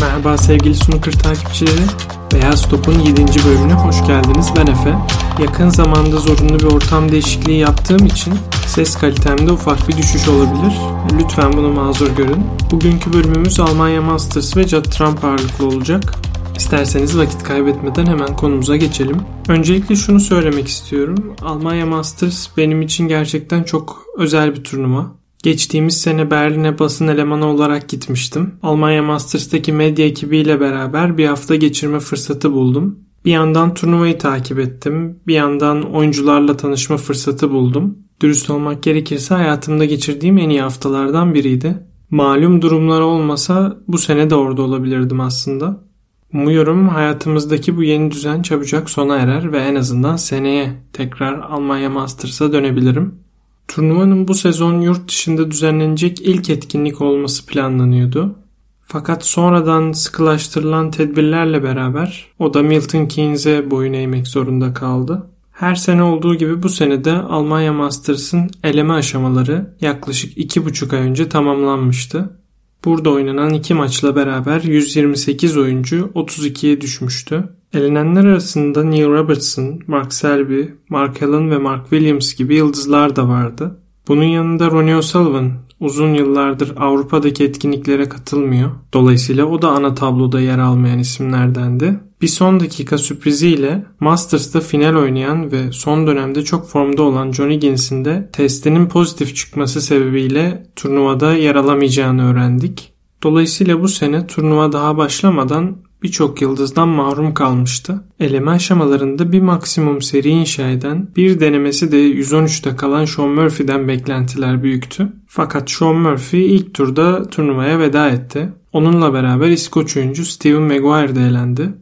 Merhaba sevgili snooker takipçileri. Beyaz Top'un 7. bölümüne hoş geldiniz. Ben Efe. Yakın zamanda zorunlu bir ortam değişikliği yaptığım için ses kalitemde ufak bir düşüş olabilir. Lütfen bunu mazur görün. Bugünkü bölümümüz Almanya Masters ve Judd Trump ağırlıklı olacak. İsterseniz vakit kaybetmeden hemen konumuza geçelim. Öncelikle şunu söylemek istiyorum. Almanya Masters benim için gerçekten çok özel bir turnuva. Geçtiğimiz sene Berlin'e basın elemanı olarak gitmiştim. Almanya Masters'taki medya ekibiyle beraber bir hafta geçirme fırsatı buldum. Bir yandan turnuvayı takip ettim. Bir yandan oyuncularla tanışma fırsatı buldum. Dürüst olmak gerekirse hayatımda geçirdiğim en iyi haftalardan biriydi. Malum durumlar olmasa bu sene de orada olabilirdim aslında. Umuyorum hayatımızdaki bu yeni düzen çabucak sona erer ve en azından seneye tekrar Almanya Masters'a dönebilirim. Turnuvanın bu sezon yurt dışında düzenlenecek ilk etkinlik olması planlanıyordu. Fakat sonradan sıkılaştırılan tedbirlerle beraber o da Milton Keynes'e boyun eğmek zorunda kaldı. Her sene olduğu gibi bu sene de Almanya Masters'ın eleme aşamaları yaklaşık 2,5 ay önce tamamlanmıştı. Burada oynanan iki maçla beraber 128 oyuncu 32'ye düşmüştü. Elenenler arasında Neil Robertson, Mark Selby, Mark Allen ve Mark Williams gibi yıldızlar da vardı. Bunun yanında Ronnie O'Sullivan uzun yıllardır Avrupa'daki etkinliklere katılmıyor. Dolayısıyla o da ana tabloda yer almayan isimlerdendi. Bir son dakika sürpriziyle Masters'ta final oynayan ve son dönemde çok formda olan Johnny Higgins'in de testinin pozitif çıkması sebebiyle turnuvada yer alamayacağını öğrendik. Dolayısıyla bu sene turnuva daha başlamadan birçok yıldızdan mahrum kalmıştı. Eleme aşamalarında bir maksimum seri inşa eden, bir denemesi de 113'te kalan Sean Murphy'den beklentiler büyüktü. Fakat Sean Murphy ilk turda turnuvaya veda etti. Onunla beraber İskoç oyuncu Steven Maguire de elendi.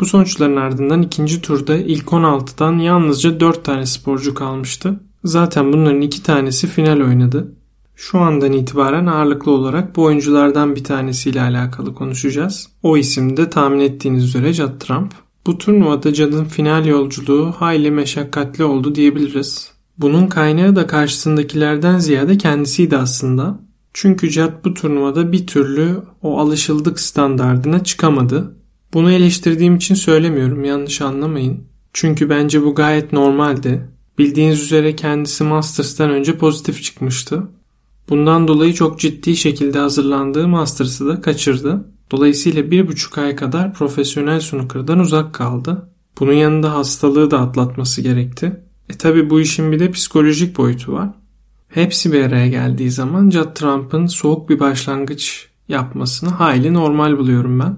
Bu sonuçların ardından ikinci turda ilk 16'dan yalnızca 4 tane sporcu kalmıştı. Zaten bunların iki tanesi final oynadı. Şu andan itibaren ağırlıklı olarak bu oyunculardan bir tanesiyle alakalı konuşacağız. O isim de tahmin ettiğiniz üzere Judd Trump. Bu turnuvada Judd'ın final yolculuğu hayli meşakkatli oldu diyebiliriz. Bunun kaynağı da karşısındakilerden ziyade kendisiydi aslında. Çünkü Judd bu turnuvada bir türlü o alışıldık standardına çıkamadı. Bunu eleştirdiğim için söylemiyorum yanlış anlamayın. Çünkü bence bu gayet normaldi. Bildiğiniz üzere kendisi Masters'tan önce pozitif çıkmıştı. Bundan dolayı çok ciddi şekilde hazırlandığı Masters'ı da kaçırdı. Dolayısıyla bir buçuk ay kadar profesyonel snooker'dan uzak kaldı. Bunun yanında hastalığı da atlatması gerekti. E tabi bu işin bir de psikolojik boyutu var. Hepsi bir araya geldiği zaman Judd Trump'ın soğuk bir başlangıç yapmasını hayli normal buluyorum ben.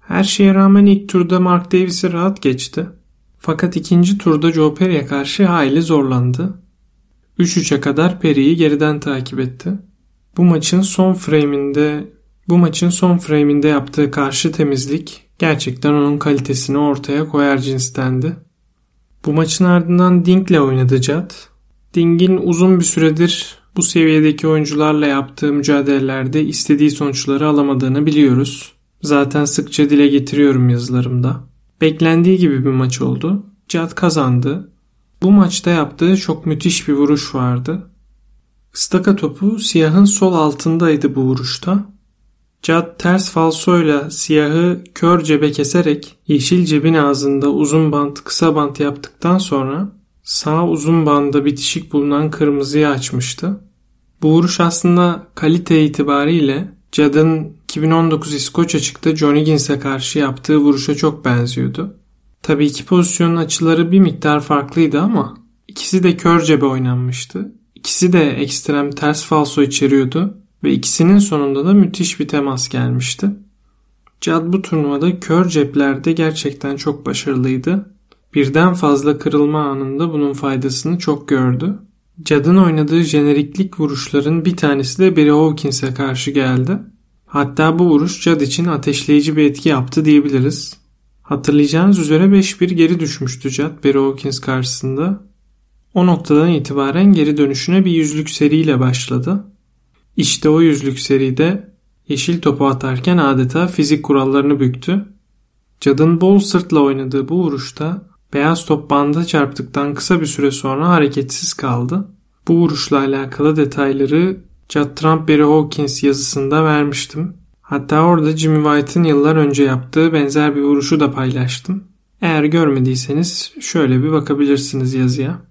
Her şeye rağmen ilk turda Mark Davis'i rahat geçti. Fakat ikinci turda Joe Perry'e karşı hayli zorlandı. 3-3'e kadar Perry'i geriden takip etti. Bu maçın son frame'inde bu maçın son frame'inde yaptığı karşı temizlik gerçekten onun kalitesini ortaya koyar cinstendi. Bu maçın ardından Ding'le oynadı Judd. Ding'in uzun bir süredir bu seviyedeki oyuncularla yaptığı mücadelelerde istediği sonuçları alamadığını biliyoruz. Zaten sıkça dile getiriyorum yazılarımda. Beklendiği gibi bir maç oldu. Judd kazandı bu maçta yaptığı çok müthiş bir vuruş vardı. Istaka topu siyahın sol altındaydı bu vuruşta. Cad ters falsoyla siyahı kör cebe keserek yeşil cebin ağzında uzun bant kısa bant yaptıktan sonra sağ uzun banda bitişik bulunan kırmızıyı açmıştı. Bu vuruş aslında kalite itibariyle Cad'ın 2019 İskoç açıkta John Higgins'e karşı yaptığı vuruşa çok benziyordu. Tabii iki pozisyonun açıları bir miktar farklıydı ama ikisi de kör cebe oynanmıştı. İkisi de ekstrem ters falso içeriyordu ve ikisinin sonunda da müthiş bir temas gelmişti. Cad bu turnuvada kör ceplerde gerçekten çok başarılıydı. Birden fazla kırılma anında bunun faydasını çok gördü. Cad'ın oynadığı jeneriklik vuruşların bir tanesi de Barry Hawkins'e karşı geldi. Hatta bu vuruş Cad için ateşleyici bir etki yaptı diyebiliriz. Hatırlayacağınız üzere 5-1 geri düşmüştü Judd Barry Hawkins karşısında. O noktadan itibaren geri dönüşüne bir yüzlük seriyle başladı. İşte o yüzlük seride yeşil topu atarken adeta fizik kurallarını büktü. Cad'ın bol sırtla oynadığı bu vuruşta beyaz top banda çarptıktan kısa bir süre sonra hareketsiz kaldı. Bu vuruşla alakalı detayları Judd Trump Barry Hawkins yazısında vermiştim. Hatta orada Jimmy White'ın yıllar önce yaptığı benzer bir vuruşu da paylaştım. Eğer görmediyseniz şöyle bir bakabilirsiniz yazıya.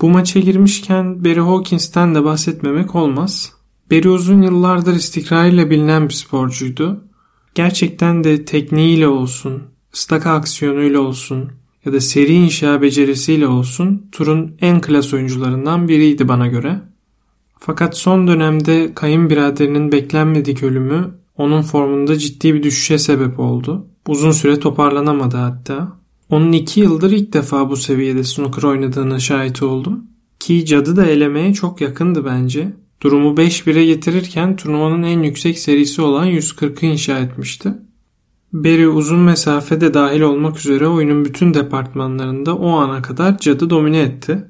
Bu maça girmişken Barry Hawkins'ten de bahsetmemek olmaz. Barry uzun yıllardır istikrarıyla bilinen bir sporcuydu. Gerçekten de tekniğiyle olsun, staka aksiyonuyla olsun ya da seri inşa becerisiyle olsun turun en klas oyuncularından biriydi bana göre. Fakat son dönemde kayınbiraderinin beklenmedik ölümü onun formunda ciddi bir düşüşe sebep oldu. Uzun süre toparlanamadı hatta. Onun iki yıldır ilk defa bu seviyede snooker oynadığına şahit oldum. Ki cadı da elemeye çok yakındı bence. Durumu 5-1'e getirirken turnuvanın en yüksek serisi olan 140'ı inşa etmişti. Barry uzun mesafede dahil olmak üzere oyunun bütün departmanlarında o ana kadar cadı domine etti.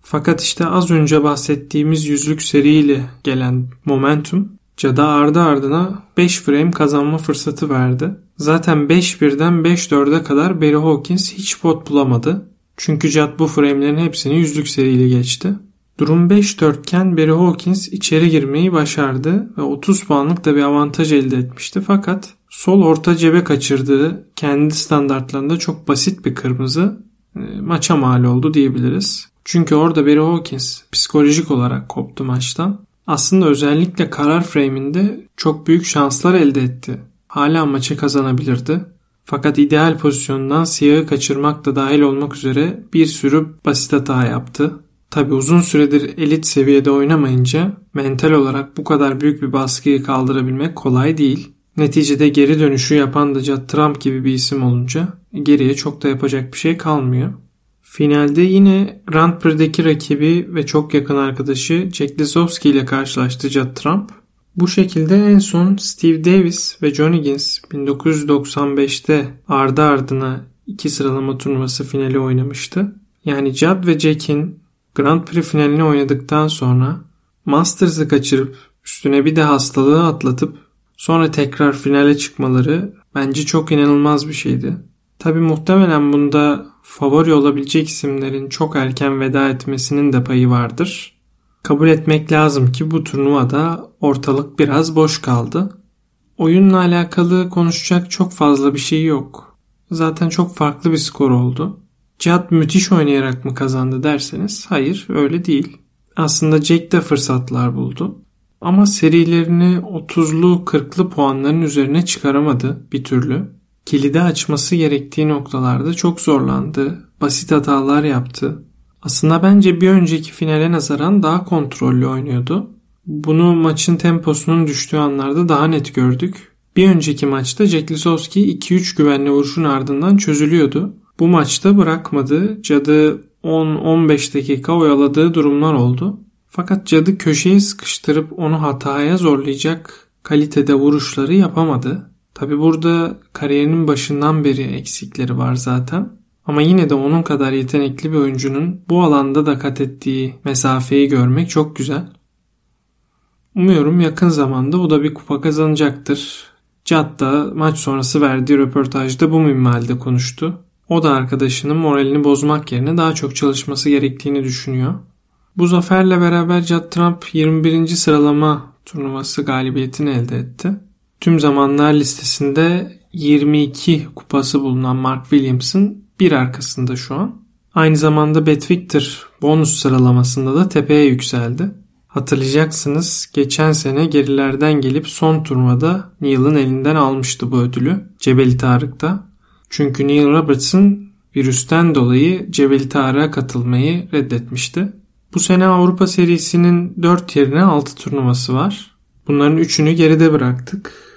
Fakat işte az önce bahsettiğimiz yüzlük seriyle gelen momentum Cada ardı ardına 5 frame kazanma fırsatı verdi. Zaten 5-1'den 5-4'e kadar Barry Hawkins hiç pot bulamadı. Çünkü Cad bu frame'lerin hepsini yüzlük seriyle geçti. Durum 5-4 iken Barry Hawkins içeri girmeyi başardı ve 30 puanlık da bir avantaj elde etmişti. Fakat sol orta cebe kaçırdığı kendi standartlarında çok basit bir kırmızı e, maça mal oldu diyebiliriz. Çünkü orada Barry Hawkins psikolojik olarak koptu maçtan aslında özellikle karar frame'inde çok büyük şanslar elde etti. Hala maçı kazanabilirdi. Fakat ideal pozisyondan siyahı kaçırmak da dahil olmak üzere bir sürü basit hata yaptı. Tabi uzun süredir elit seviyede oynamayınca mental olarak bu kadar büyük bir baskıyı kaldırabilmek kolay değil. Neticede geri dönüşü yapan da Trump gibi bir isim olunca geriye çok da yapacak bir şey kalmıyor. Finalde yine Grand Prix'deki rakibi ve çok yakın arkadaşı Jack Lisowski ile karşılaştı Judd Trump. Bu şekilde en son Steve Davis ve John Higgins 1995'te ardı ardına iki sıralama turnuvası finali oynamıştı. Yani Judd ve Jack'in Grand Prix finalini oynadıktan sonra Masters'ı kaçırıp üstüne bir de hastalığı atlatıp sonra tekrar finale çıkmaları bence çok inanılmaz bir şeydi. Tabi muhtemelen bunda favori olabilecek isimlerin çok erken veda etmesinin de payı vardır. Kabul etmek lazım ki bu turnuvada ortalık biraz boş kaldı. Oyunla alakalı konuşacak çok fazla bir şey yok. Zaten çok farklı bir skor oldu. Cihat müthiş oynayarak mı kazandı derseniz hayır öyle değil. Aslında Jack de fırsatlar buldu. Ama serilerini 30'lu 40'lı puanların üzerine çıkaramadı bir türlü kilidi açması gerektiği noktalarda çok zorlandı. Basit hatalar yaptı. Aslında bence bir önceki finale nazaran daha kontrollü oynuyordu. Bunu maçın temposunun düştüğü anlarda daha net gördük. Bir önceki maçta Jack Lisowski 2-3 güvenli vuruşun ardından çözülüyordu. Bu maçta bırakmadı. Cadı 10-15 dakika oyaladığı durumlar oldu. Fakat Cadı köşeye sıkıştırıp onu hataya zorlayacak kalitede vuruşları yapamadı. Tabi burada kariyerinin başından beri eksikleri var zaten. Ama yine de onun kadar yetenekli bir oyuncunun bu alanda da kat ettiği mesafeyi görmek çok güzel. Umuyorum yakın zamanda o da bir kupa kazanacaktır. Cad da maç sonrası verdiği röportajda bu minvalde konuştu. O da arkadaşının moralini bozmak yerine daha çok çalışması gerektiğini düşünüyor. Bu zaferle beraber Judd Trump 21. sıralama turnuvası galibiyetini elde etti. Tüm zamanlar listesinde 22 kupası bulunan Mark Williams'ın bir arkasında şu an. Aynı zamanda Bet Victor bonus sıralamasında da tepeye yükseldi. Hatırlayacaksınız geçen sene gerilerden gelip son turnuvada Neil'in elinden almıştı bu ödülü Cebeli Tarık'ta. Çünkü Neil Robertson virüsten dolayı Cebeli Tarık'a katılmayı reddetmişti. Bu sene Avrupa serisinin 4 yerine 6 turnuvası var. Bunların 3'ünü geride bıraktık.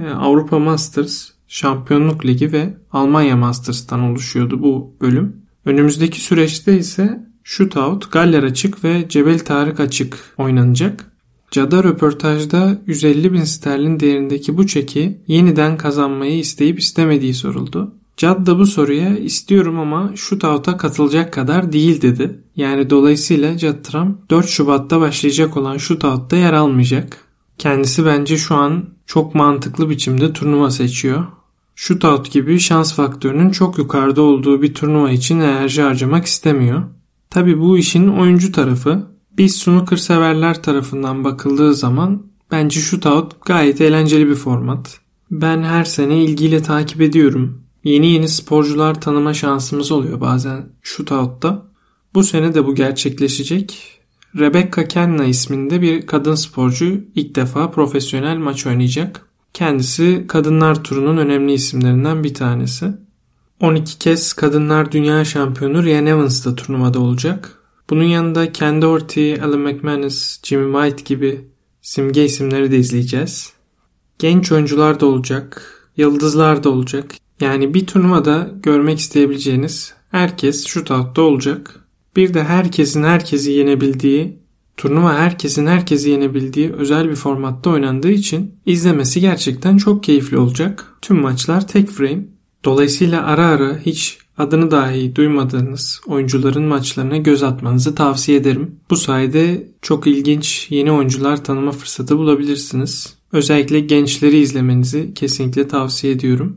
Ee, Avrupa Masters, Şampiyonluk Ligi ve Almanya Masters'tan oluşuyordu bu bölüm. Önümüzdeki süreçte ise Shootout, Galler Açık ve Cebel Tarık Açık oynanacak. Cada röportajda 150 bin sterlin değerindeki bu çeki yeniden kazanmayı isteyip istemediği soruldu. Cad da bu soruya istiyorum ama shootout'a katılacak kadar değil dedi. Yani dolayısıyla Cad Trump 4 Şubat'ta başlayacak olan shootout'ta yer almayacak. Kendisi bence şu an çok mantıklı biçimde turnuva seçiyor. Shootout gibi şans faktörünün çok yukarıda olduğu bir turnuva için enerji harcamak istemiyor. Tabi bu işin oyuncu tarafı. Biz snooker severler tarafından bakıldığı zaman Bence shootout gayet eğlenceli bir format. Ben her sene ilgiyle takip ediyorum. Yeni yeni sporcular tanıma şansımız oluyor bazen shootout'ta. Bu sene de bu gerçekleşecek. Rebecca Kenna isminde bir kadın sporcu ilk defa profesyonel maç oynayacak. Kendisi kadınlar turunun önemli isimlerinden bir tanesi. 12 kez kadınlar dünya şampiyonu Ryan Evans da turnuvada olacak. Bunun yanında Ken Doherty, Alan McManus, Jimmy White gibi simge isimleri de izleyeceğiz. Genç oyuncular da olacak, yıldızlar da olacak. Yani bir turnuvada görmek isteyebileceğiniz herkes shootout'ta olacak. Bir de herkesin herkesi yenebildiği, turnuva herkesin herkesi yenebildiği özel bir formatta oynandığı için izlemesi gerçekten çok keyifli olacak. Tüm maçlar tek frame. Dolayısıyla ara ara hiç adını dahi duymadığınız oyuncuların maçlarına göz atmanızı tavsiye ederim. Bu sayede çok ilginç yeni oyuncular tanıma fırsatı bulabilirsiniz. Özellikle gençleri izlemenizi kesinlikle tavsiye ediyorum.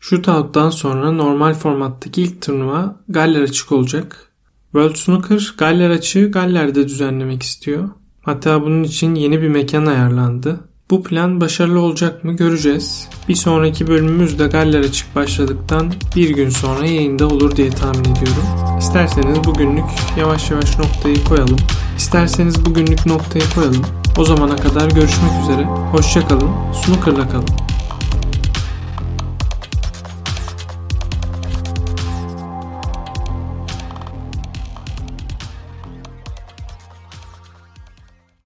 Shootout'tan sonra normal formattaki ilk turnuva Galler açık olacak. World Snooker Galler açığı Galler'de düzenlemek istiyor. Hatta bunun için yeni bir mekan ayarlandı. Bu plan başarılı olacak mı göreceğiz. Bir sonraki bölümümüz de Galler açık başladıktan bir gün sonra yayında olur diye tahmin ediyorum. İsterseniz bugünlük yavaş yavaş noktayı koyalım. İsterseniz bugünlük noktayı koyalım. O zamana kadar görüşmek üzere. Hoşçakalın. Snooker'la kalın.